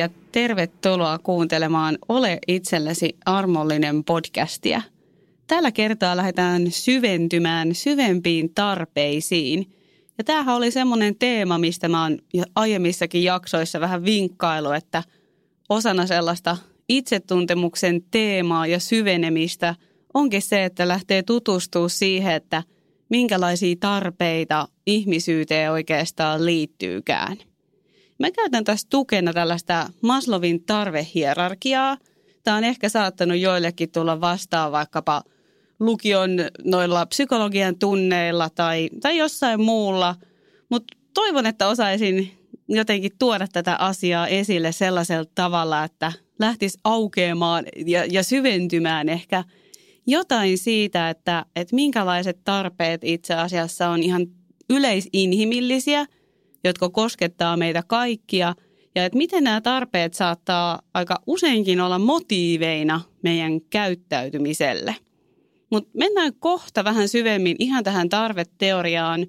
Ja tervetuloa kuuntelemaan Ole itsellesi armollinen podcastia. Tällä kertaa lähdetään syventymään syvempiin tarpeisiin. Ja tämähän oli semmoinen teema, mistä mä oon aiemmissakin jaksoissa vähän vinkkailu, että osana sellaista itsetuntemuksen teemaa ja syvenemistä onkin se, että lähtee tutustua siihen, että minkälaisia tarpeita ihmisyyteen oikeastaan liittyykään. Mä käytän tässä tukena tällaista Maslovin tarvehierarkiaa. Tämä on ehkä saattanut joillekin tulla vastaan vaikkapa lukion noilla psykologian tunneilla tai, tai jossain muulla. Mutta toivon, että osaisin jotenkin tuoda tätä asiaa esille sellaisella tavalla, että lähtisi aukeamaan ja, ja syventymään ehkä jotain siitä, että, että minkälaiset tarpeet itse asiassa on ihan yleisinhimillisiä – jotka koskettaa meitä kaikkia ja että miten nämä tarpeet saattaa aika useinkin olla motiiveina meidän käyttäytymiselle. Mutta mennään kohta vähän syvemmin ihan tähän tarveteoriaan.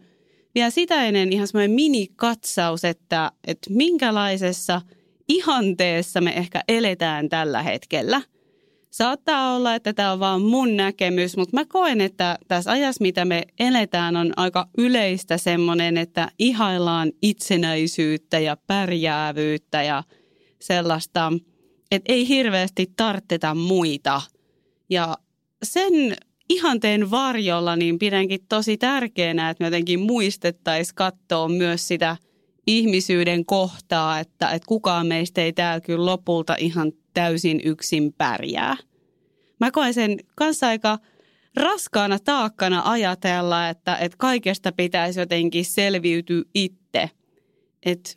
Vielä sitä ennen ihan semmoinen minikatsaus, että, että minkälaisessa ihanteessa me ehkä eletään tällä hetkellä – Saattaa olla, että tämä on vaan mun näkemys, mutta mä koen, että tässä ajassa, mitä me eletään, on aika yleistä semmoinen, että ihaillaan itsenäisyyttä ja pärjäävyyttä ja sellaista, että ei hirveästi tartteta muita. Ja sen ihanteen varjolla niin pidänkin tosi tärkeänä, että me jotenkin muistettaisiin katsoa myös sitä ihmisyyden kohtaa, että, että kukaan meistä ei täällä kyllä lopulta ihan täysin yksin pärjää. Mä koen sen kanssa aika raskaana taakkana ajatella, että, että kaikesta pitäisi jotenkin selviytyä itse. Että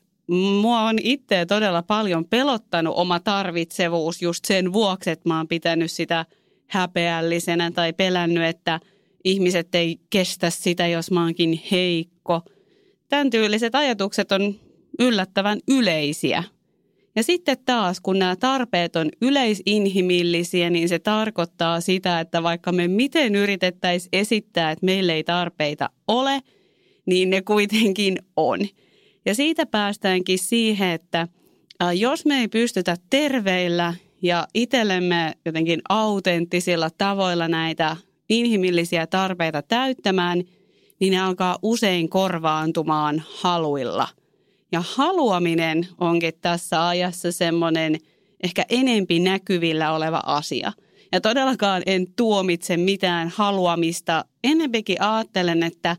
mua on itse todella paljon pelottanut oma tarvitsevuus just sen vuoksi, että mä oon pitänyt sitä häpeällisenä tai pelännyt, että ihmiset ei kestä sitä, jos mä oonkin heikko. Tämän tyyliset ajatukset on yllättävän yleisiä. Ja sitten taas, kun nämä tarpeet on yleisinhimillisiä, niin se tarkoittaa sitä, että vaikka me miten yritettäisiin esittää, että meillä ei tarpeita ole, niin ne kuitenkin on. Ja siitä päästäänkin siihen, että jos me ei pystytä terveillä ja itsellemme jotenkin autenttisilla tavoilla näitä inhimillisiä tarpeita täyttämään, niin ne alkaa usein korvaantumaan haluilla – ja haluaminen onkin tässä ajassa semmoinen ehkä enempi näkyvillä oleva asia. Ja todellakaan en tuomitse mitään haluamista. Enempikin ajattelen, että,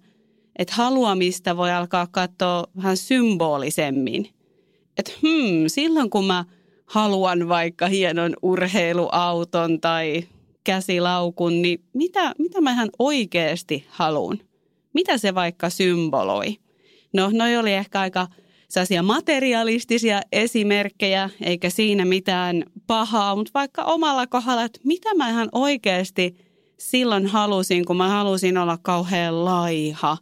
että haluamista voi alkaa katsoa vähän symbolisemmin. Että hmm, silloin kun mä haluan vaikka hienon urheiluauton tai käsilaukun, niin mitä, mitä mä ihan oikeasti haluan? Mitä se vaikka symboloi? No, noi oli ehkä aika sellaisia materialistisia esimerkkejä, eikä siinä mitään pahaa, mutta vaikka omalla kohdalla, että mitä mä ihan oikeasti silloin halusin, kun mä halusin olla kauhean laiha.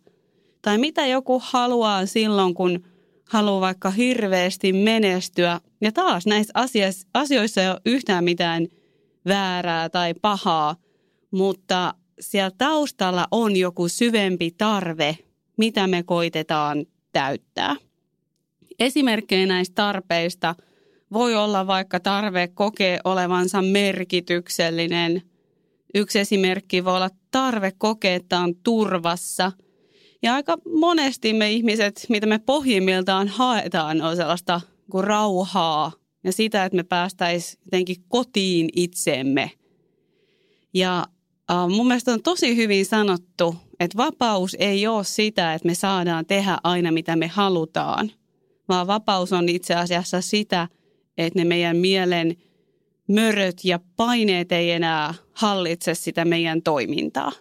Tai mitä joku haluaa silloin, kun haluaa vaikka hirveästi menestyä. Ja taas näissä asioissa ei ole yhtään mitään väärää tai pahaa, mutta siellä taustalla on joku syvempi tarve, mitä me koitetaan täyttää. Esimerkkejä näistä tarpeista voi olla vaikka tarve kokea olevansa merkityksellinen. Yksi esimerkki voi olla tarve kokea, että on turvassa. Ja aika monesti me ihmiset, mitä me pohjimmiltaan haetaan, on sellaista kuin rauhaa ja sitä, että me päästäisiin jotenkin kotiin itseemme. Ja äh, mun mielestä on tosi hyvin sanottu, että vapaus ei ole sitä, että me saadaan tehdä aina mitä me halutaan – vaan vapaus on itse asiassa sitä, että ne meidän mielen möröt ja paineet ei enää hallitse sitä meidän toimintaa.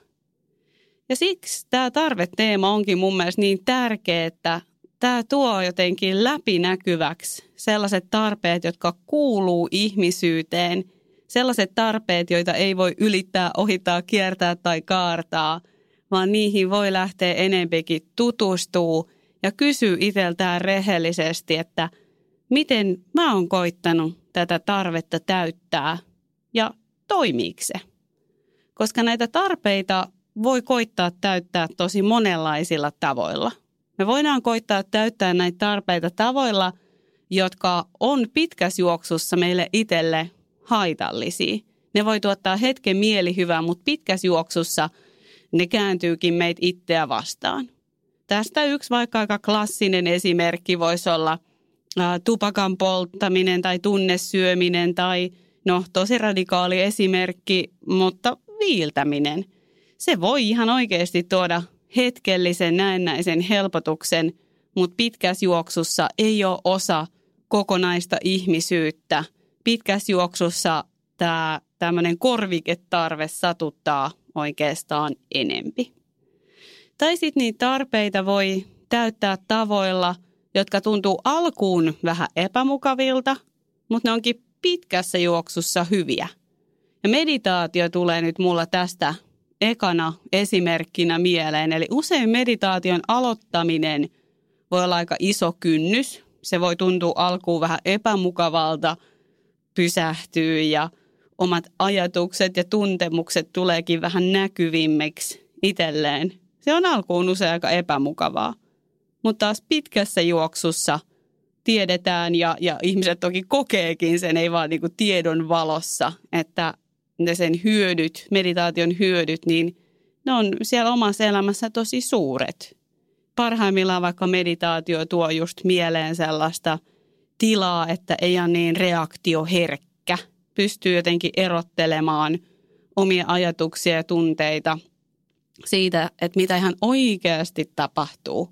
Ja siksi tämä tarveteema onkin mun mielestä niin tärkeä, että tämä tuo jotenkin läpinäkyväksi sellaiset tarpeet, jotka kuuluu ihmisyyteen, sellaiset tarpeet, joita ei voi ylittää, ohittaa, kiertää tai kaartaa, vaan niihin voi lähteä enempikin tutustuu ja kysyä itseltään rehellisesti, että miten mä oon koittanut tätä tarvetta täyttää ja toimiiko se. Koska näitä tarpeita voi koittaa täyttää tosi monenlaisilla tavoilla. Me voidaan koittaa täyttää näitä tarpeita tavoilla, jotka on pitkässä juoksussa meille itselle haitallisia. Ne voi tuottaa hetken mielihyvää, mutta pitkässä juoksussa ne kääntyykin meitä itseä vastaan. Tästä yksi vaikka aika klassinen esimerkki voisi olla tupakan polttaminen tai tunnesyöminen tai no tosi radikaali esimerkki, mutta viiltäminen. Se voi ihan oikeasti tuoda hetkellisen näennäisen helpotuksen, mutta pitkässä juoksussa ei ole osa kokonaista ihmisyyttä. Pitkässä juoksussa tämä tämmöinen korviketarve satuttaa oikeastaan enempi. Tai sitten niitä tarpeita voi täyttää tavoilla, jotka tuntuu alkuun vähän epämukavilta, mutta ne onkin pitkässä juoksussa hyviä. Ja meditaatio tulee nyt mulla tästä ekana esimerkkinä mieleen. Eli usein meditaation aloittaminen voi olla aika iso kynnys. Se voi tuntua alkuun vähän epämukavalta, pysähtyy ja omat ajatukset ja tuntemukset tuleekin vähän näkyvimmiksi itselleen. Se on alkuun usein aika epämukavaa. Mutta taas pitkässä juoksussa tiedetään ja, ja ihmiset toki kokeekin sen, ei vaan niin kuin tiedon valossa, että ne sen hyödyt, meditaation hyödyt, niin ne on siellä omassa elämässä tosi suuret. Parhaimmillaan vaikka meditaatio tuo just mieleen sellaista tilaa, että ei ole niin reaktioherkkä. Pystyy jotenkin erottelemaan omia ajatuksia ja tunteita siitä, että mitä ihan oikeasti tapahtuu.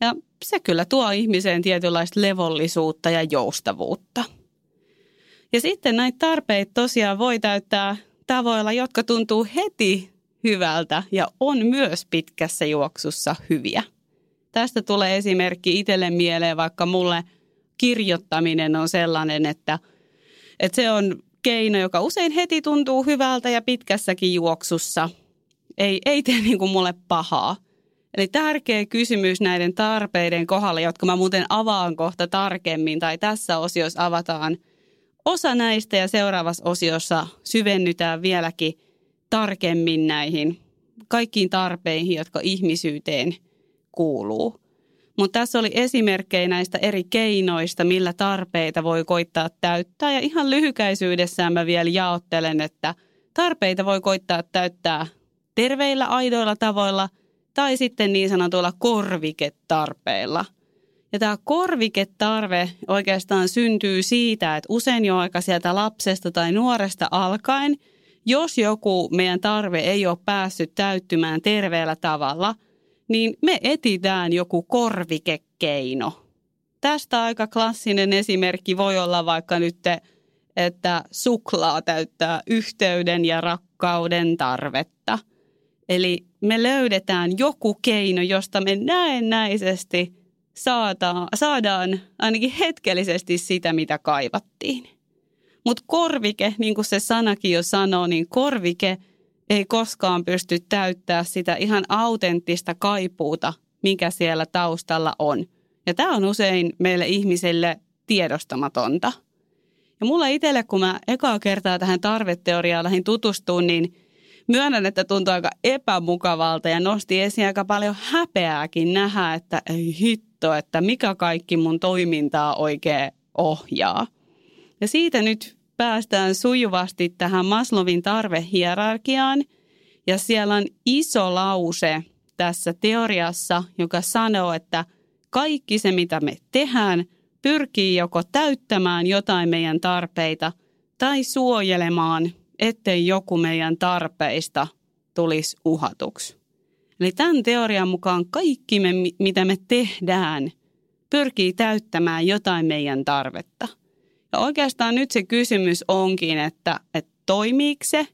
Ja se kyllä tuo ihmiseen tietynlaista levollisuutta ja joustavuutta. Ja sitten näitä tarpeita tosiaan voi täyttää tavoilla, jotka tuntuu heti hyvältä ja on myös pitkässä juoksussa hyviä. Tästä tulee esimerkki itselle mieleen, vaikka mulle kirjoittaminen on sellainen, että, että se on keino, joka usein heti tuntuu hyvältä ja pitkässäkin juoksussa ei, ei tee niin kuin mulle pahaa. Eli tärkeä kysymys näiden tarpeiden kohdalla, jotka mä muuten avaan kohta tarkemmin tai tässä osiossa avataan – osa näistä ja seuraavassa osiossa syvennytään vieläkin tarkemmin näihin kaikkiin tarpeihin, jotka ihmisyyteen kuuluu. Mutta tässä oli esimerkkejä näistä eri keinoista, millä tarpeita voi koittaa täyttää. Ja ihan lyhykäisyydessään mä vielä jaottelen, että tarpeita voi koittaa täyttää terveillä, aidoilla tavoilla tai sitten niin sanotuilla korviketarpeilla – ja tämä korviketarve oikeastaan syntyy siitä, että usein jo aika sieltä lapsesta tai nuoresta alkaen, jos joku meidän tarve ei ole päässyt täyttymään terveellä tavalla, niin me etitään joku korvikekeino. Tästä aika klassinen esimerkki voi olla vaikka nyt, että suklaa täyttää yhteyden ja rakkauden tarvetta. Eli me löydetään joku keino, josta me näennäisesti – saadaan, saadaan ainakin hetkellisesti sitä, mitä kaivattiin. Mutta korvike, niin kuin se sanakin jo sanoo, niin korvike ei koskaan pysty täyttää sitä ihan autenttista kaipuuta, mikä siellä taustalla on. Ja tämä on usein meille ihmisille tiedostamatonta. Ja mulla itselle, kun mä ekaa kertaa tähän tarveteoriaan lähdin tutustumaan, niin myönnän, että tuntui aika epämukavalta ja nosti esiin aika paljon häpeääkin nähdä, että ei hit, katsoa, että mikä kaikki mun toimintaa oikein ohjaa. Ja siitä nyt päästään sujuvasti tähän Maslovin tarvehierarkiaan. Ja siellä on iso lause tässä teoriassa, joka sanoo, että kaikki se, mitä me tehdään, pyrkii joko täyttämään jotain meidän tarpeita tai suojelemaan, ettei joku meidän tarpeista tulisi uhatuksi. Eli tämän teorian mukaan kaikki, me, mitä me tehdään, pyrkii täyttämään jotain meidän tarvetta. Ja oikeastaan nyt se kysymys onkin, että, että toimiiko se,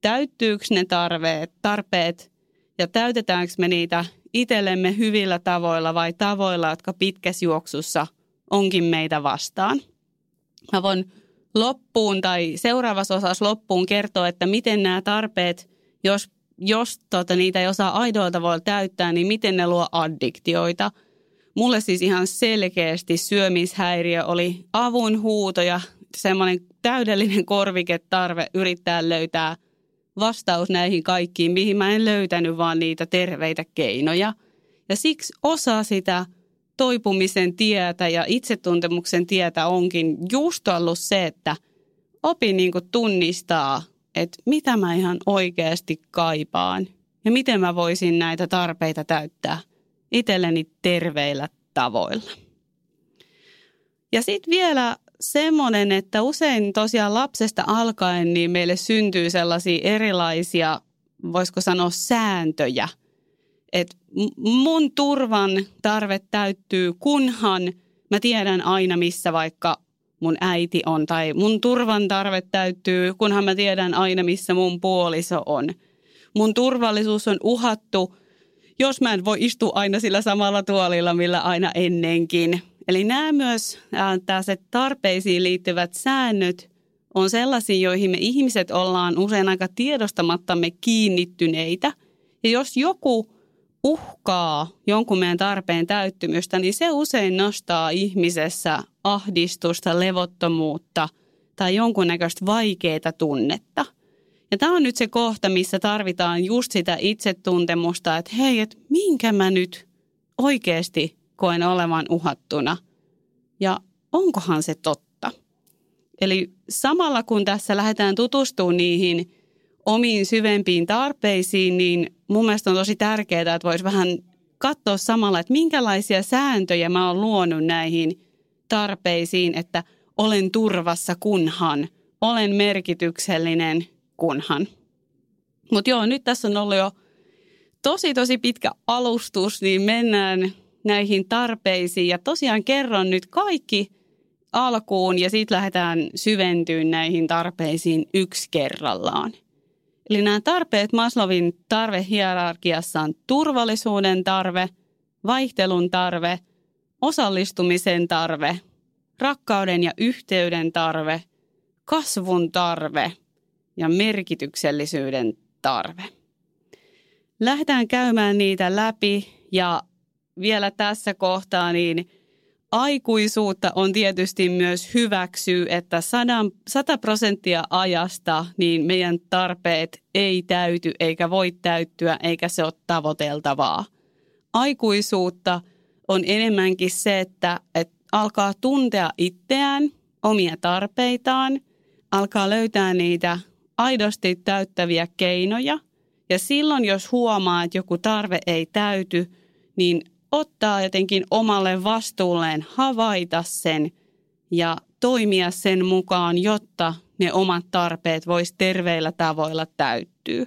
täyttyykö ne tarpeet, tarpeet ja täytetäänkö me niitä itsellemme hyvillä tavoilla vai tavoilla, jotka pitkässä juoksussa onkin meitä vastaan. Mä voin loppuun tai seuraavassa osassa loppuun kertoa, että miten nämä tarpeet, jos, jos tota, niitä ei osaa aidoilla tavalla täyttää, niin miten ne luo addiktioita. Mulle siis ihan selkeästi syömishäiriö oli avun huuto ja semmoinen täydellinen korviketarve yrittää löytää vastaus näihin kaikkiin, mihin mä en löytänyt vaan niitä terveitä keinoja. Ja siksi osa sitä toipumisen tietä ja itsetuntemuksen tietä onkin just ollut se, että opin niin tunnistaa, että mitä mä ihan oikeasti kaipaan ja miten mä voisin näitä tarpeita täyttää itselleni terveillä tavoilla. Ja sitten vielä semmoinen, että usein tosiaan lapsesta alkaen niin meille syntyy sellaisia erilaisia, voisiko sanoa sääntöjä. Että mun turvan tarve täyttyy, kunhan mä tiedän aina, missä vaikka mun äiti on. Tai mun turvan tarve täyttyy, kunhan mä tiedän aina, missä mun puoliso on. Mun turvallisuus on uhattu, jos mä en voi istua aina sillä samalla tuolilla, millä aina ennenkin – Eli nämä myös tällaiset tarpeisiin liittyvät säännöt on sellaisia, joihin me ihmiset ollaan usein aika tiedostamattamme kiinnittyneitä. Ja jos joku uhkaa jonkun meidän tarpeen täyttymystä, niin se usein nostaa ihmisessä ahdistusta, levottomuutta tai jonkunnäköistä vaikeaa tunnetta. Ja tämä on nyt se kohta, missä tarvitaan just sitä itsetuntemusta, että hei, että minkä mä nyt oikeasti koen olevan uhattuna ja onkohan se totta. Eli samalla kun tässä lähdetään tutustumaan niihin omiin syvempiin tarpeisiin, niin mun mielestä on tosi tärkeää, että voisi vähän katsoa samalla, että minkälaisia sääntöjä mä oon luonut näihin tarpeisiin, että olen turvassa kunhan, olen merkityksellinen kunhan. Mutta joo, nyt tässä on ollut jo tosi tosi pitkä alustus, niin mennään näihin tarpeisiin. Ja tosiaan kerron nyt kaikki alkuun ja sitten lähdetään syventyyn näihin tarpeisiin yksi kerrallaan. Eli nämä tarpeet Maslowin tarvehierarkiassa on turvallisuuden tarve, vaihtelun tarve, osallistumisen tarve, rakkauden ja yhteyden tarve, kasvun tarve ja merkityksellisyyden tarve. Lähdetään käymään niitä läpi ja vielä tässä kohtaa, niin aikuisuutta on tietysti myös hyväksyä, että 100 prosenttia ajasta niin meidän tarpeet ei täyty eikä voi täyttyä eikä se ole tavoiteltavaa. Aikuisuutta on enemmänkin se, että, että alkaa tuntea itseään, omia tarpeitaan, alkaa löytää niitä aidosti täyttäviä keinoja. Ja silloin, jos huomaa, että joku tarve ei täyty, niin ottaa jotenkin omalle vastuulleen havaita sen ja toimia sen mukaan, jotta ne omat tarpeet vois terveillä tavoilla täyttyä.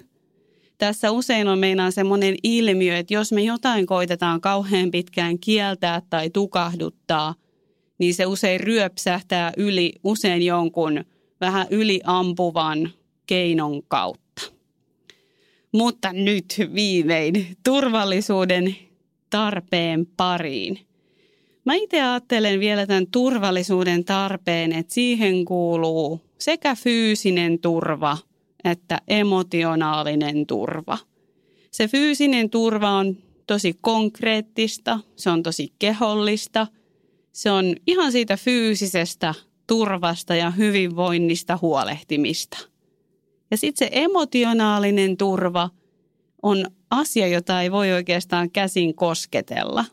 Tässä usein on meinaan semmoinen ilmiö, että jos me jotain koitetaan kauhean pitkään kieltää tai tukahduttaa, niin se usein ryöpsähtää yli usein jonkun vähän yliampuvan keinon kautta. Mutta nyt viimein turvallisuuden tarpeen pariin. Mä itse ajattelen vielä tämän turvallisuuden tarpeen, että siihen kuuluu sekä fyysinen turva että emotionaalinen turva. Se fyysinen turva on tosi konkreettista, se on tosi kehollista, se on ihan siitä fyysisestä turvasta ja hyvinvoinnista huolehtimista. Ja sitten se emotionaalinen turva on asia, jota ei voi oikeastaan käsin kosketella.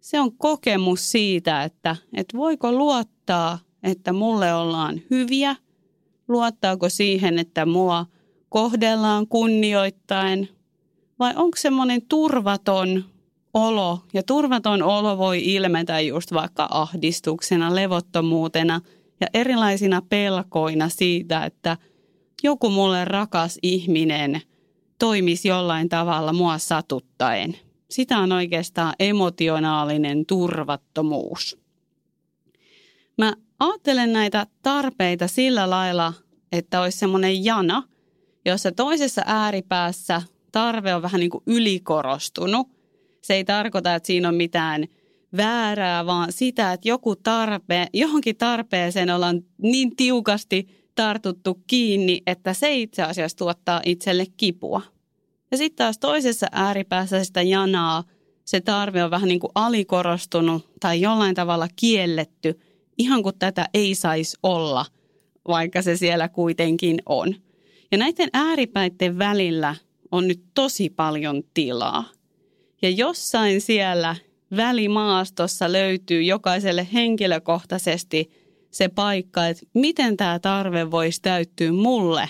Se on kokemus siitä, että, että voiko luottaa, että mulle ollaan hyviä, luottaako siihen, että mua kohdellaan kunnioittain, vai onko semmoinen turvaton olo, ja turvaton olo voi ilmetä just vaikka ahdistuksena, levottomuutena ja erilaisina pelkoina siitä, että joku mulle rakas ihminen – toimisi jollain tavalla mua satuttaen. Sitä on oikeastaan emotionaalinen turvattomuus. Mä ajattelen näitä tarpeita sillä lailla, että olisi semmoinen jana, jossa toisessa ääripäässä tarve on vähän niin kuin ylikorostunut. Se ei tarkoita, että siinä on mitään väärää, vaan sitä, että joku tarpe, johonkin tarpeeseen ollaan niin tiukasti tartuttu kiinni, että se itse asiassa tuottaa itselle kipua. Ja sitten taas toisessa ääripäässä sitä janaa se tarve on vähän niin kuin alikorostunut tai jollain tavalla kielletty, ihan kuin tätä ei saisi olla, vaikka se siellä kuitenkin on. Ja näiden ääripäiden välillä on nyt tosi paljon tilaa. Ja jossain siellä välimaastossa löytyy jokaiselle henkilökohtaisesti se paikka, että miten tämä tarve voisi täyttyä mulle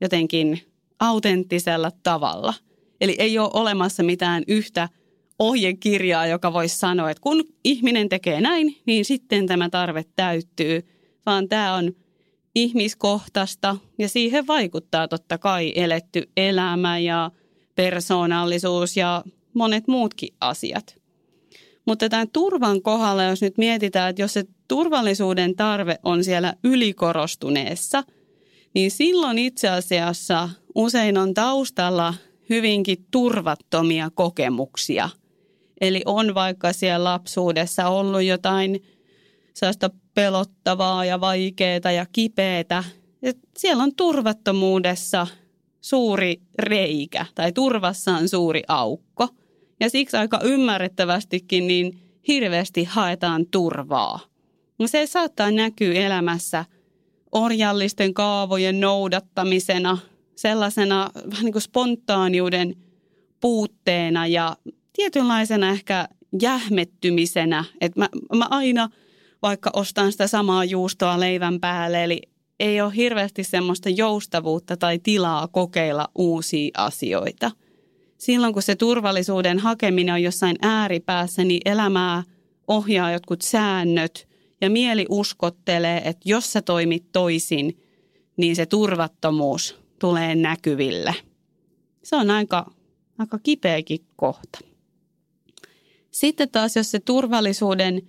jotenkin autenttisella tavalla. Eli ei ole olemassa mitään yhtä ohjekirjaa, joka voisi sanoa, että kun ihminen tekee näin, niin sitten tämä tarve täyttyy, vaan tämä on ihmiskohtaista ja siihen vaikuttaa totta kai eletty elämä ja persoonallisuus ja monet muutkin asiat. Mutta tämän turvan kohdalla, jos nyt mietitään, että jos se turvallisuuden tarve on siellä ylikorostuneessa, niin silloin itse asiassa usein on taustalla hyvinkin turvattomia kokemuksia. Eli on vaikka siellä lapsuudessa ollut jotain sellaista pelottavaa ja vaikeaa ja kipeätä. siellä on turvattomuudessa suuri reikä tai turvassa on suuri aukko. Ja siksi aika ymmärrettävästikin niin hirveästi haetaan turvaa. No se saattaa näkyä elämässä orjallisten kaavojen noudattamisena, sellaisena vähän niin kuin spontaaniuden puutteena ja tietynlaisena ehkä jähmettymisenä. Että mä, mä aina vaikka ostan sitä samaa juustoa leivän päälle, eli ei ole hirveästi semmoista joustavuutta tai tilaa kokeilla uusia asioita. Silloin kun se turvallisuuden hakeminen on jossain ääripäässä, niin elämää ohjaa jotkut säännöt ja mieli uskottelee, että jos sä toimit toisin, niin se turvattomuus tulee näkyville. Se on aika, aika kipeäkin kohta. Sitten taas, jos se turvallisuuden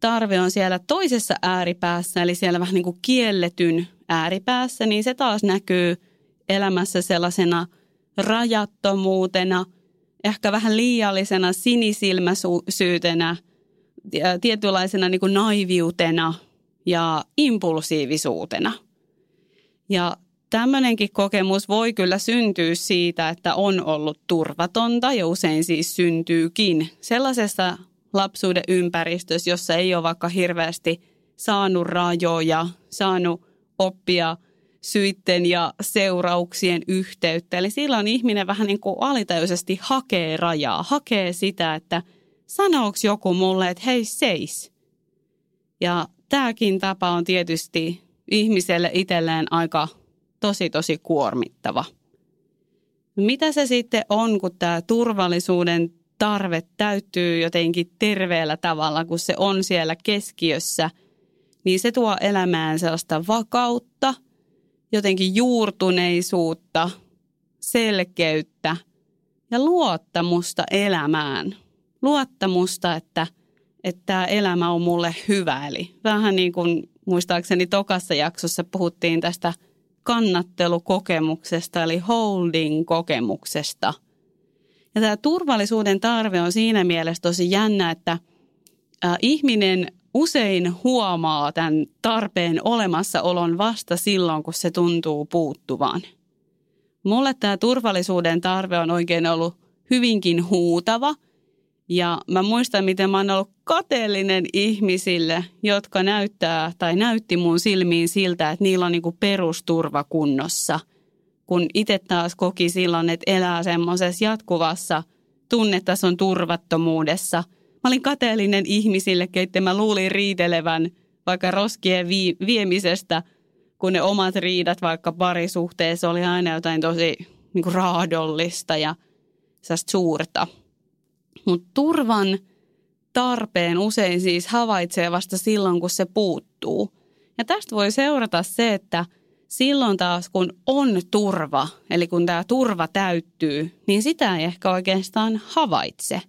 tarve on siellä toisessa ääripäässä, eli siellä vähän niin kuin kielletyn ääripäässä, niin se taas näkyy elämässä sellaisena rajattomuutena, ehkä vähän liiallisena sinisilmäisyytenä, tietynlaisena niin kuin naiviutena ja impulsiivisuutena. Ja tämmöinenkin kokemus voi kyllä syntyä siitä, että on ollut turvatonta ja usein siis syntyykin sellaisessa lapsuuden ympäristössä, jossa ei ole vaikka hirveästi saanut rajoja, saanut oppia syitten ja seurauksien yhteyttä. Eli silloin ihminen vähän niin kuin alitajuisesti hakee rajaa, hakee sitä, että sanooks joku mulle, että hei seis. Ja tämäkin tapa on tietysti ihmiselle itselleen aika tosi tosi kuormittava. Mitä se sitten on, kun tämä turvallisuuden tarve täyttyy jotenkin terveellä tavalla, kun se on siellä keskiössä, niin se tuo elämään sellaista vakautta, jotenkin juurtuneisuutta, selkeyttä ja luottamusta elämään. Luottamusta, että, että tämä elämä on mulle hyvä. Eli vähän niin kuin muistaakseni tokassa jaksossa puhuttiin tästä kannattelukokemuksesta, eli holding-kokemuksesta – ja tämä turvallisuuden tarve on siinä mielessä tosi jännä, että ihminen usein huomaa tämän tarpeen olemassaolon vasta silloin, kun se tuntuu puuttuvan. Mulle tämä turvallisuuden tarve on oikein ollut hyvinkin huutava. Ja mä muistan, miten mä oon ollut kateellinen ihmisille, jotka näyttää tai näytti mun silmiin siltä, että niillä on niinku perusturva kunnossa – kun itse taas koki silloin, että elää semmoisessa jatkuvassa tunnetason turvattomuudessa. Mä olin kateellinen ihmisille, keitä mä luulin riitelevän vaikka roskien vi- viemisestä, kun ne omat riidat vaikka parisuhteessa oli aina jotain tosi niin raadollista ja suurta. Mutta turvan tarpeen usein siis havaitsee vasta silloin, kun se puuttuu. Ja tästä voi seurata se, että – silloin taas kun on turva, eli kun tämä turva täyttyy, niin sitä ei ehkä oikeastaan havaitse.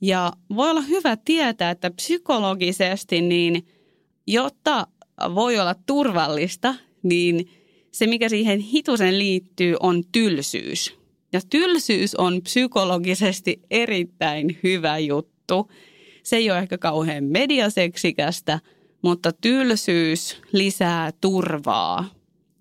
Ja voi olla hyvä tietää, että psykologisesti niin jotta voi olla turvallista, niin se mikä siihen hitusen liittyy on tylsyys. Ja tylsyys on psykologisesti erittäin hyvä juttu. Se ei ole ehkä kauhean mediaseksikästä, mutta tylsyys lisää turvaa.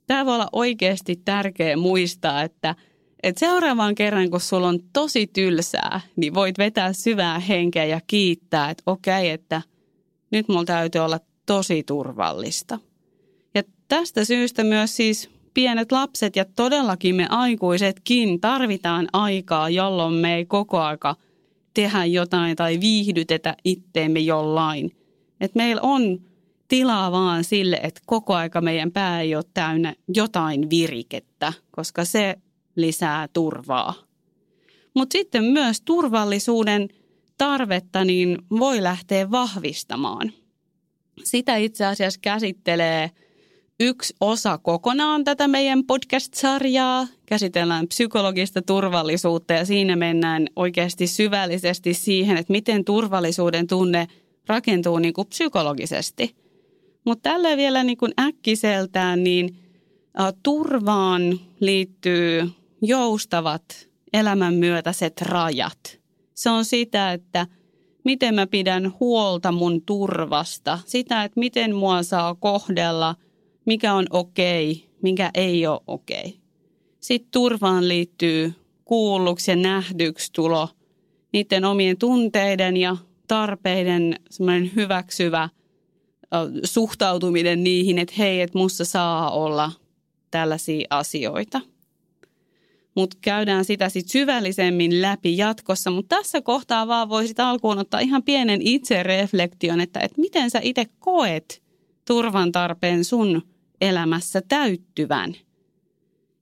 Tämä voi olla oikeasti tärkeä muistaa, että, että seuraavan kerran, kun sulla on tosi tylsää, niin voit vetää syvää henkeä ja kiittää, että okei, että nyt mulla täytyy olla tosi turvallista. Ja tästä syystä myös siis pienet lapset ja todellakin me aikuisetkin tarvitaan aikaa, jolloin me ei koko aika tehdä jotain tai viihdytetä itteemme jollain. Et meillä on tilaa vaan sille, että koko aika meidän pää ei ole täynnä jotain virikettä, koska se lisää turvaa. Mutta sitten myös turvallisuuden tarvetta niin voi lähteä vahvistamaan. Sitä itse asiassa käsittelee – yksi osa kokonaan tätä meidän podcast-sarjaa. Käsitellään psykologista turvallisuutta ja siinä mennään oikeasti syvällisesti siihen, että miten turvallisuuden tunne rakentuu niin kuin psykologisesti. Mutta tällä vielä niin kuin äkkiseltään, niin turvaan liittyy joustavat elämän myötäiset rajat. Se on sitä, että miten mä pidän huolta mun turvasta, sitä, että miten mua saa kohdella – mikä on okei, mikä ei ole okei. Sitten turvaan liittyy kuulluksi ja nähdyksi tulo, niiden omien tunteiden ja tarpeiden semmoinen hyväksyvä suhtautuminen niihin, että hei, että musta saa olla tällaisia asioita. Mutta käydään sitä sitten syvällisemmin läpi jatkossa. Mutta tässä kohtaa vaan voisit alkuun ottaa ihan pienen itsereflektion, että, että miten sä itse koet turvan tarpeen sun elämässä täyttyvän.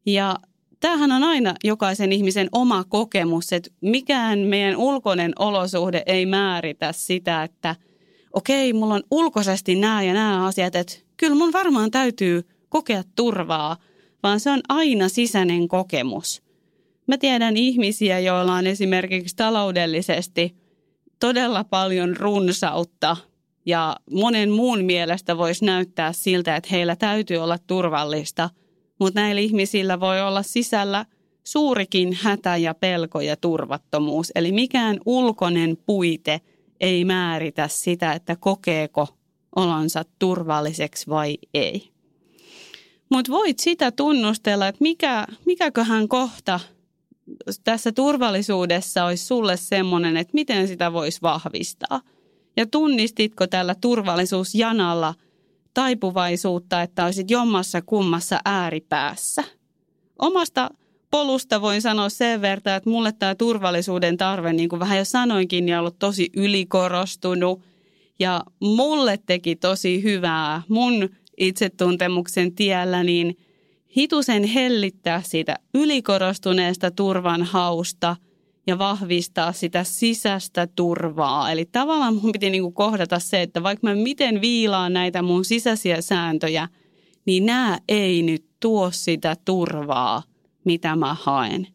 Ja tämähän on aina jokaisen ihmisen oma kokemus, että mikään meidän ulkoinen olosuhde ei määritä sitä, että okei, mulla on ulkoisesti nämä ja nämä asiat, että kyllä mun varmaan täytyy kokea turvaa, vaan se on aina sisäinen kokemus. Mä tiedän ihmisiä, joilla on esimerkiksi taloudellisesti todella paljon runsautta ja monen muun mielestä voisi näyttää siltä, että heillä täytyy olla turvallista, mutta näillä ihmisillä voi olla sisällä suurikin hätä ja pelko ja turvattomuus. Eli mikään ulkoinen puite ei määritä sitä, että kokeeko olonsa turvalliseksi vai ei. Mutta voit sitä tunnustella, että mikä, mikäköhän kohta tässä turvallisuudessa olisi sulle semmoinen, että miten sitä voisi vahvistaa – ja tunnistitko tällä turvallisuusjanalla taipuvaisuutta, että olisit jommassa kummassa ääripäässä? Omasta polusta voin sanoa sen verran, että mulle tämä turvallisuuden tarve, niin kuin vähän jo sanoinkin, niin on ollut tosi ylikorostunut. Ja mulle teki tosi hyvää mun itsetuntemuksen tiellä, niin hitusen hellittää siitä ylikorostuneesta turvan hausta – ja vahvistaa sitä sisäistä turvaa. Eli tavallaan mun piti niinku kohdata se, että vaikka mä miten viilaan näitä mun sisäisiä sääntöjä, niin nämä ei nyt tuo sitä turvaa, mitä mä haen.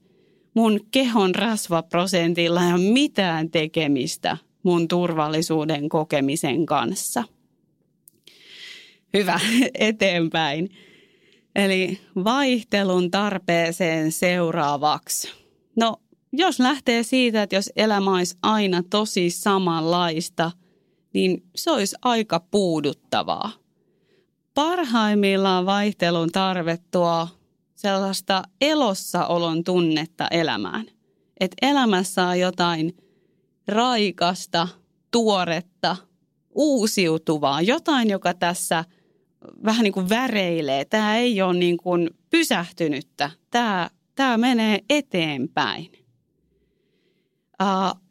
Mun kehon rasvaprosentilla ei ole mitään tekemistä mun turvallisuuden kokemisen kanssa. Hyvä, eteenpäin. Eli vaihtelun tarpeeseen seuraavaksi. No jos lähtee siitä, että jos elämä olisi aina tosi samanlaista, niin se olisi aika puuduttavaa. Parhaimmillaan vaihtelun tarve tuo sellaista elossaolon tunnetta elämään. Että elämässä on jotain raikasta, tuoretta, uusiutuvaa, jotain, joka tässä vähän niin kuin väreilee. Tämä ei ole niin kuin pysähtynyttä. Tämä, tämä menee eteenpäin.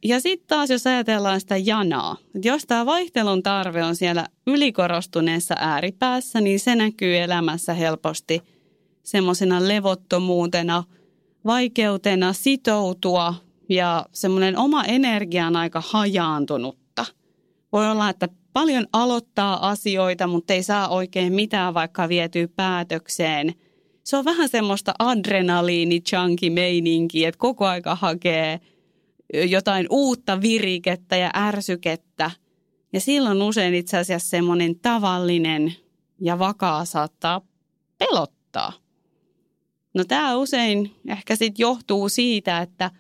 Ja sitten taas, jos ajatellaan sitä janaa, että jos tämä vaihtelun tarve on siellä ylikorostuneessa ääripäässä, niin se näkyy elämässä helposti semmoisena levottomuutena, vaikeutena sitoutua ja semmoinen oma energia on aika hajaantunutta. Voi olla, että paljon aloittaa asioita, mutta ei saa oikein mitään vaikka vietyä päätökseen. Se on vähän semmoista adrenaliini chunky meininkiä, että koko aika hakee – jotain uutta virikettä ja ärsykettä. Ja silloin usein itse asiassa semmoinen tavallinen ja vakaa saattaa pelottaa. No tämä usein ehkä sitten johtuu siitä, että,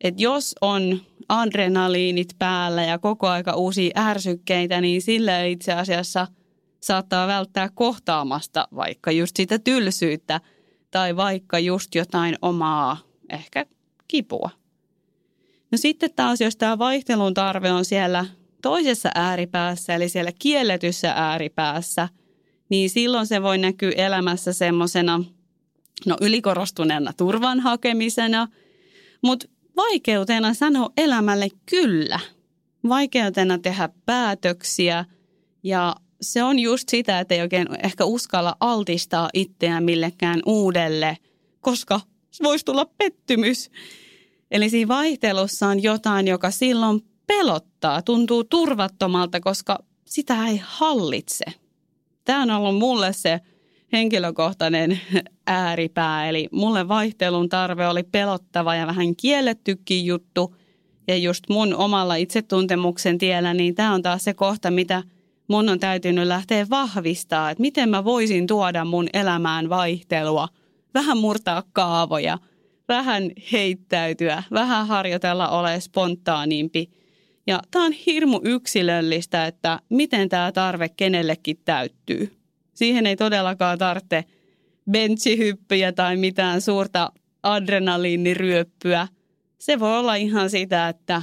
että jos on adrenaliinit päällä ja koko aika uusia ärsykkeitä, niin sillä itse asiassa saattaa välttää kohtaamasta vaikka just sitä tylsyyttä tai vaikka just jotain omaa ehkä kipua. No sitten taas, jos tämä vaihtelun tarve on siellä toisessa ääripäässä, eli siellä kielletyssä ääripäässä, niin silloin se voi näkyä elämässä semmoisena no ylikorostuneena turvan hakemisena, mutta vaikeutena sanoa elämälle kyllä. Vaikeutena tehdä päätöksiä ja se on just sitä, että ei oikein ehkä uskalla altistaa itseään millekään uudelle, koska voisi tulla pettymys. Eli siinä vaihtelussa on jotain, joka silloin pelottaa, tuntuu turvattomalta, koska sitä ei hallitse. Tämä on ollut mulle se henkilökohtainen ääripää, eli mulle vaihtelun tarve oli pelottava ja vähän kiellettykin juttu. Ja just mun omalla itsetuntemuksen tiellä, niin tämä on taas se kohta, mitä mun on täytynyt lähteä vahvistaa, että miten mä voisin tuoda mun elämään vaihtelua, vähän murtaa kaavoja, vähän heittäytyä, vähän harjoitella ole spontaanimpi. Ja tämä on hirmu yksilöllistä, että miten tämä tarve kenellekin täyttyy. Siihen ei todellakaan tarvitse benchihyppyjä tai mitään suurta adrenaliiniryöppyä. Se voi olla ihan sitä, että,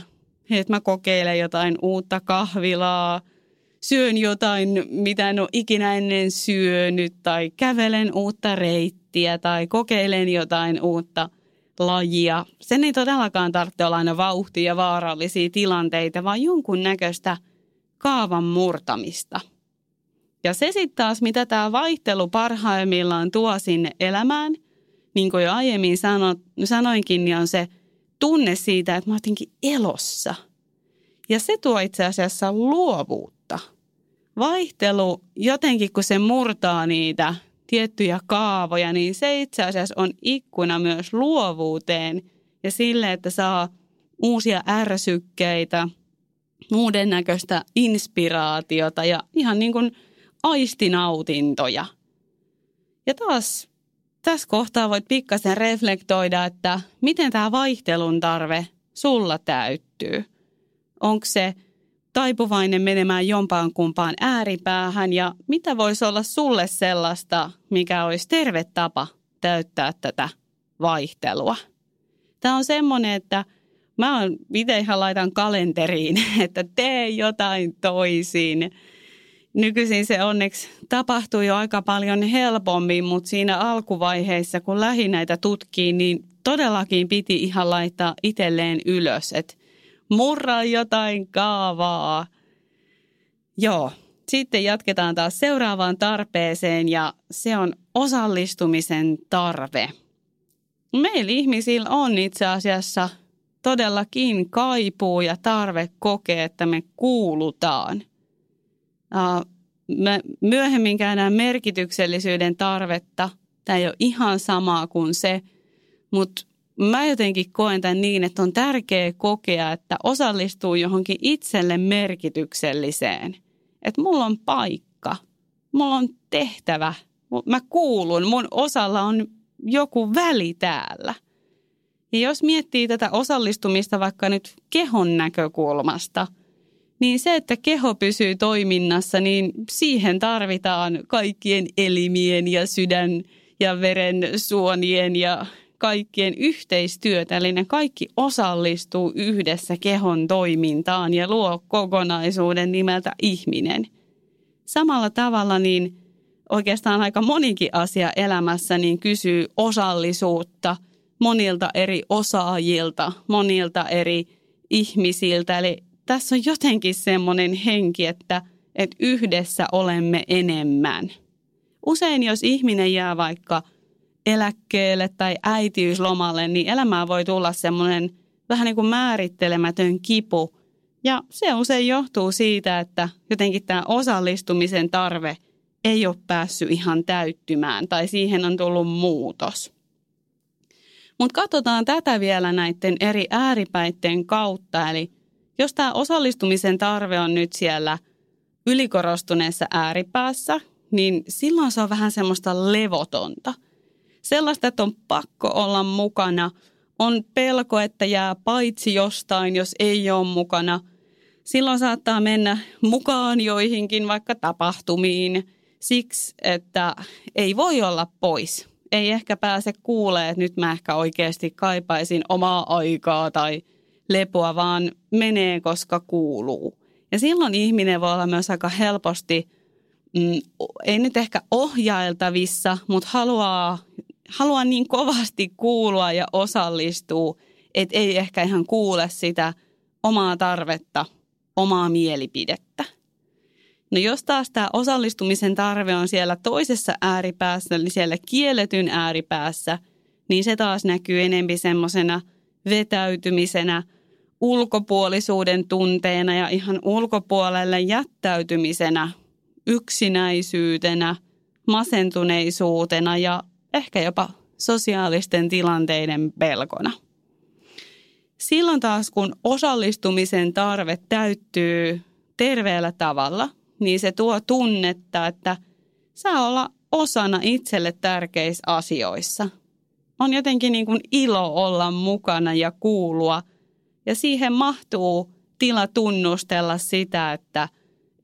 että mä kokeilen jotain uutta kahvilaa, syön jotain, mitä en ole ikinä ennen syönyt, tai kävelen uutta reittiä, tai kokeilen jotain uutta lajia. Sen ei todellakaan tarvitse olla aina vauhtia ja vaarallisia tilanteita, vaan jonkun näköistä kaavan murtamista – ja se sitten taas, mitä tämä vaihtelu parhaimmillaan tuo sinne elämään, niin kuin jo aiemmin sano, sanoinkin, niin on se tunne siitä, että mä oon elossa. Ja se tuo itse asiassa luovuutta. Vaihtelu, jotenkin kun se murtaa niitä tiettyjä kaavoja, niin se itse asiassa on ikkuna myös luovuuteen ja sille, että saa uusia ärsykkeitä, uuden näköistä inspiraatiota ja ihan niin kuin – aistinautintoja. Ja taas tässä kohtaa voit pikkasen reflektoida, että miten tämä vaihtelun tarve sulla täyttyy. Onko se taipuvainen menemään jompaan kumpaan ääripäähän ja mitä voisi olla sulle sellaista, mikä olisi terve tapa täyttää tätä vaihtelua. Tämä on semmoinen, että mä oon itse ihan laitan kalenteriin, että tee jotain toisin – Nykyisin se onneksi tapahtuu jo aika paljon helpommin, mutta siinä alkuvaiheessa, kun lähi näitä tutkii, niin todellakin piti ihan laittaa itselleen ylös, että murra jotain kaavaa. Joo, sitten jatketaan taas seuraavaan tarpeeseen ja se on osallistumisen tarve. Meillä ihmisillä on itse asiassa todellakin kaipuu ja tarve kokea, että me kuulutaan – me myöhemmin käydään merkityksellisyyden tarvetta. Tämä ei ole ihan samaa kuin se, mutta mä jotenkin koen tämän niin, että on tärkeää kokea, että osallistuu johonkin itselle merkitykselliseen. Että mulla on paikka, mulla on tehtävä, mä kuulun, mun osalla on joku väli täällä. Ja jos miettii tätä osallistumista vaikka nyt kehon näkökulmasta – niin se, että keho pysyy toiminnassa, niin siihen tarvitaan kaikkien elimien ja sydän ja veren suonien ja kaikkien yhteistyötä. Eli ne kaikki osallistuu yhdessä kehon toimintaan ja luo kokonaisuuden nimeltä ihminen. Samalla tavalla niin oikeastaan aika monikin asia elämässä niin kysyy osallisuutta monilta eri osaajilta, monilta eri ihmisiltä. Eli tässä on jotenkin semmoinen henki, että, että yhdessä olemme enemmän. Usein jos ihminen jää vaikka eläkkeelle tai äitiyslomalle, niin elämään voi tulla semmoinen vähän niin kuin määrittelemätön kipu. Ja se usein johtuu siitä, että jotenkin tämä osallistumisen tarve ei ole päässyt ihan täyttymään tai siihen on tullut muutos. Mutta katsotaan tätä vielä näiden eri ääripäiden kautta, eli – jos tämä osallistumisen tarve on nyt siellä ylikorostuneessa ääripäässä, niin silloin se on vähän semmoista levotonta. Sellaista, että on pakko olla mukana. On pelko, että jää paitsi jostain, jos ei ole mukana. Silloin saattaa mennä mukaan joihinkin vaikka tapahtumiin siksi, että ei voi olla pois. Ei ehkä pääse kuulee, että nyt mä ehkä oikeasti kaipaisin omaa aikaa tai lepoa, vaan menee, koska kuuluu. Ja silloin ihminen voi olla myös aika helposti, mm, ei nyt ehkä ohjailtavissa, mutta haluaa, haluaa niin kovasti kuulua ja osallistua, että ei ehkä ihan kuule sitä omaa tarvetta, omaa mielipidettä. No jos taas tämä osallistumisen tarve on siellä toisessa ääripäässä, eli siellä kielletyn ääripäässä, niin se taas näkyy enempi semmoisena vetäytymisenä – ulkopuolisuuden tunteena ja ihan ulkopuolelle jättäytymisenä, yksinäisyytenä, masentuneisuutena ja ehkä jopa sosiaalisten tilanteiden pelkona. Silloin taas, kun osallistumisen tarve täyttyy terveellä tavalla, niin se tuo tunnetta, että saa olla osana itselle tärkeissä asioissa. On jotenkin niin kuin ilo olla mukana ja kuulua – ja siihen mahtuu tila tunnustella sitä, että,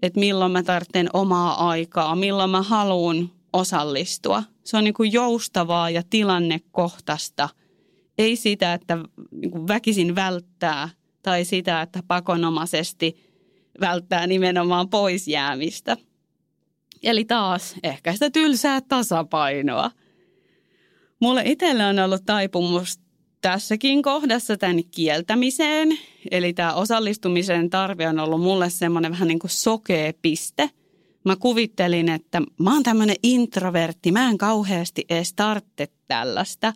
että milloin mä tarvitsen omaa aikaa, milloin mä haluan osallistua. Se on niin kuin joustavaa ja tilannekohtaista. Ei sitä, että niin kuin väkisin välttää tai sitä, että pakonomaisesti välttää nimenomaan pois jäämistä. Eli taas ehkä sitä tylsää tasapainoa. Mulle itsellä on ollut taipumus tässäkin kohdassa tämän kieltämiseen, eli tämä osallistumisen tarve on ollut mulle semmoinen vähän niin kuin sokea piste. Mä kuvittelin, että mä oon tämmöinen introvertti, mä en kauheasti edes tarvitse tällaista.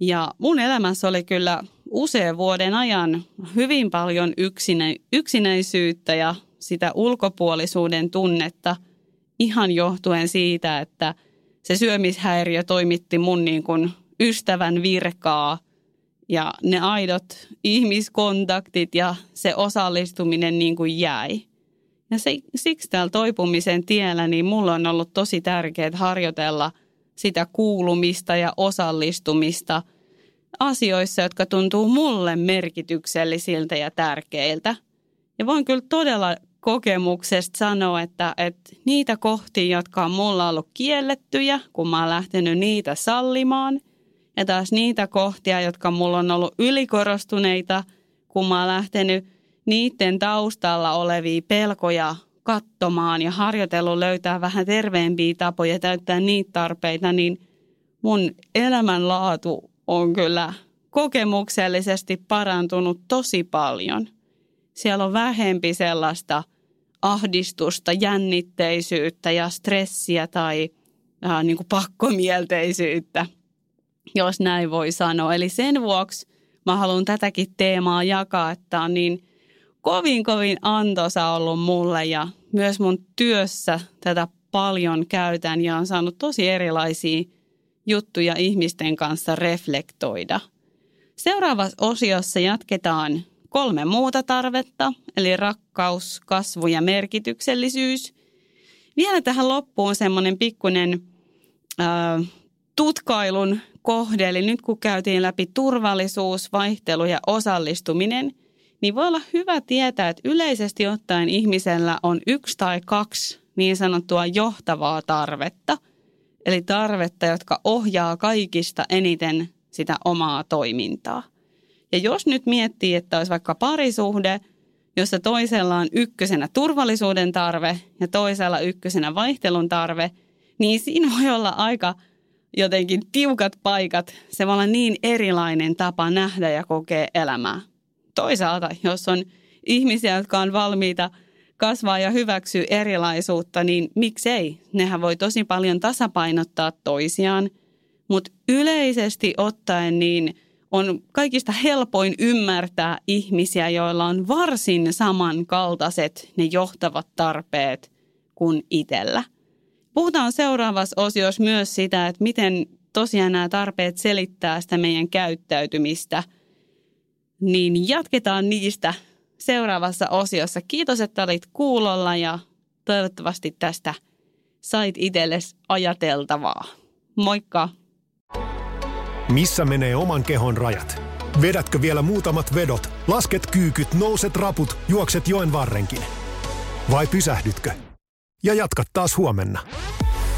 Ja mun elämässä oli kyllä usean vuoden ajan hyvin paljon yksinä, yksinäisyyttä ja sitä ulkopuolisuuden tunnetta ihan johtuen siitä, että se syömishäiriö toimitti mun niin kuin ystävän virkaa ja ne aidot ihmiskontaktit ja se osallistuminen niin kuin jäi. Ja se, siksi täällä toipumisen tiellä niin mulla on ollut tosi tärkeää harjoitella sitä kuulumista ja osallistumista asioissa, jotka tuntuu mulle merkityksellisiltä ja tärkeiltä. Ja voin kyllä todella kokemuksesta sanoa, että, että niitä kohtia, jotka on mulla ollut kiellettyjä, kun mä oon lähtenyt niitä sallimaan – ja taas niitä kohtia, jotka mulla on ollut ylikorostuneita, kun mä oon lähtenyt niiden taustalla olevia pelkoja katsomaan ja harjoitellut löytää vähän terveempiä tapoja täyttää niitä tarpeita, niin mun elämänlaatu on kyllä kokemuksellisesti parantunut tosi paljon. Siellä on vähempi sellaista ahdistusta, jännitteisyyttä ja stressiä tai äh, niin kuin pakkomielteisyyttä jos näin voi sanoa. Eli sen vuoksi mä haluan tätäkin teemaa jakaa, että on niin kovin kovin antoisa ollut mulle ja myös mun työssä tätä paljon käytän ja on saanut tosi erilaisia juttuja ihmisten kanssa reflektoida. Seuraavassa osiossa jatketaan kolme muuta tarvetta, eli rakkaus, kasvu ja merkityksellisyys. Vielä tähän loppuun semmoinen pikkuinen tutkailun kohde, eli nyt kun käytiin läpi turvallisuus, vaihtelu ja osallistuminen, niin voi olla hyvä tietää, että yleisesti ottaen ihmisellä on yksi tai kaksi niin sanottua johtavaa tarvetta, eli tarvetta, jotka ohjaa kaikista eniten sitä omaa toimintaa. Ja jos nyt miettii, että olisi vaikka parisuhde, jossa toisella on ykkösenä turvallisuuden tarve ja toisella ykkösenä vaihtelun tarve, niin siinä voi olla aika – jotenkin tiukat paikat, se voi olla niin erilainen tapa nähdä ja kokea elämää. Toisaalta, jos on ihmisiä, jotka on valmiita kasvaa ja hyväksyä erilaisuutta, niin miksei? Nehän voi tosi paljon tasapainottaa toisiaan, mutta yleisesti ottaen niin on kaikista helpoin ymmärtää ihmisiä, joilla on varsin samankaltaiset ne johtavat tarpeet kuin itsellä. Puhutaan seuraavassa osiossa myös sitä, että miten tosiaan nämä tarpeet selittää sitä meidän käyttäytymistä. Niin jatketaan niistä seuraavassa osiossa. Kiitos, että olit kuulolla ja toivottavasti tästä sait itsellesi ajateltavaa. Moikka! Missä menee oman kehon rajat? Vedätkö vielä muutamat vedot, lasket kyykyt, nouset raput, juokset joen varrenkin? Vai pysähdytkö? Ja jatkat taas huomenna.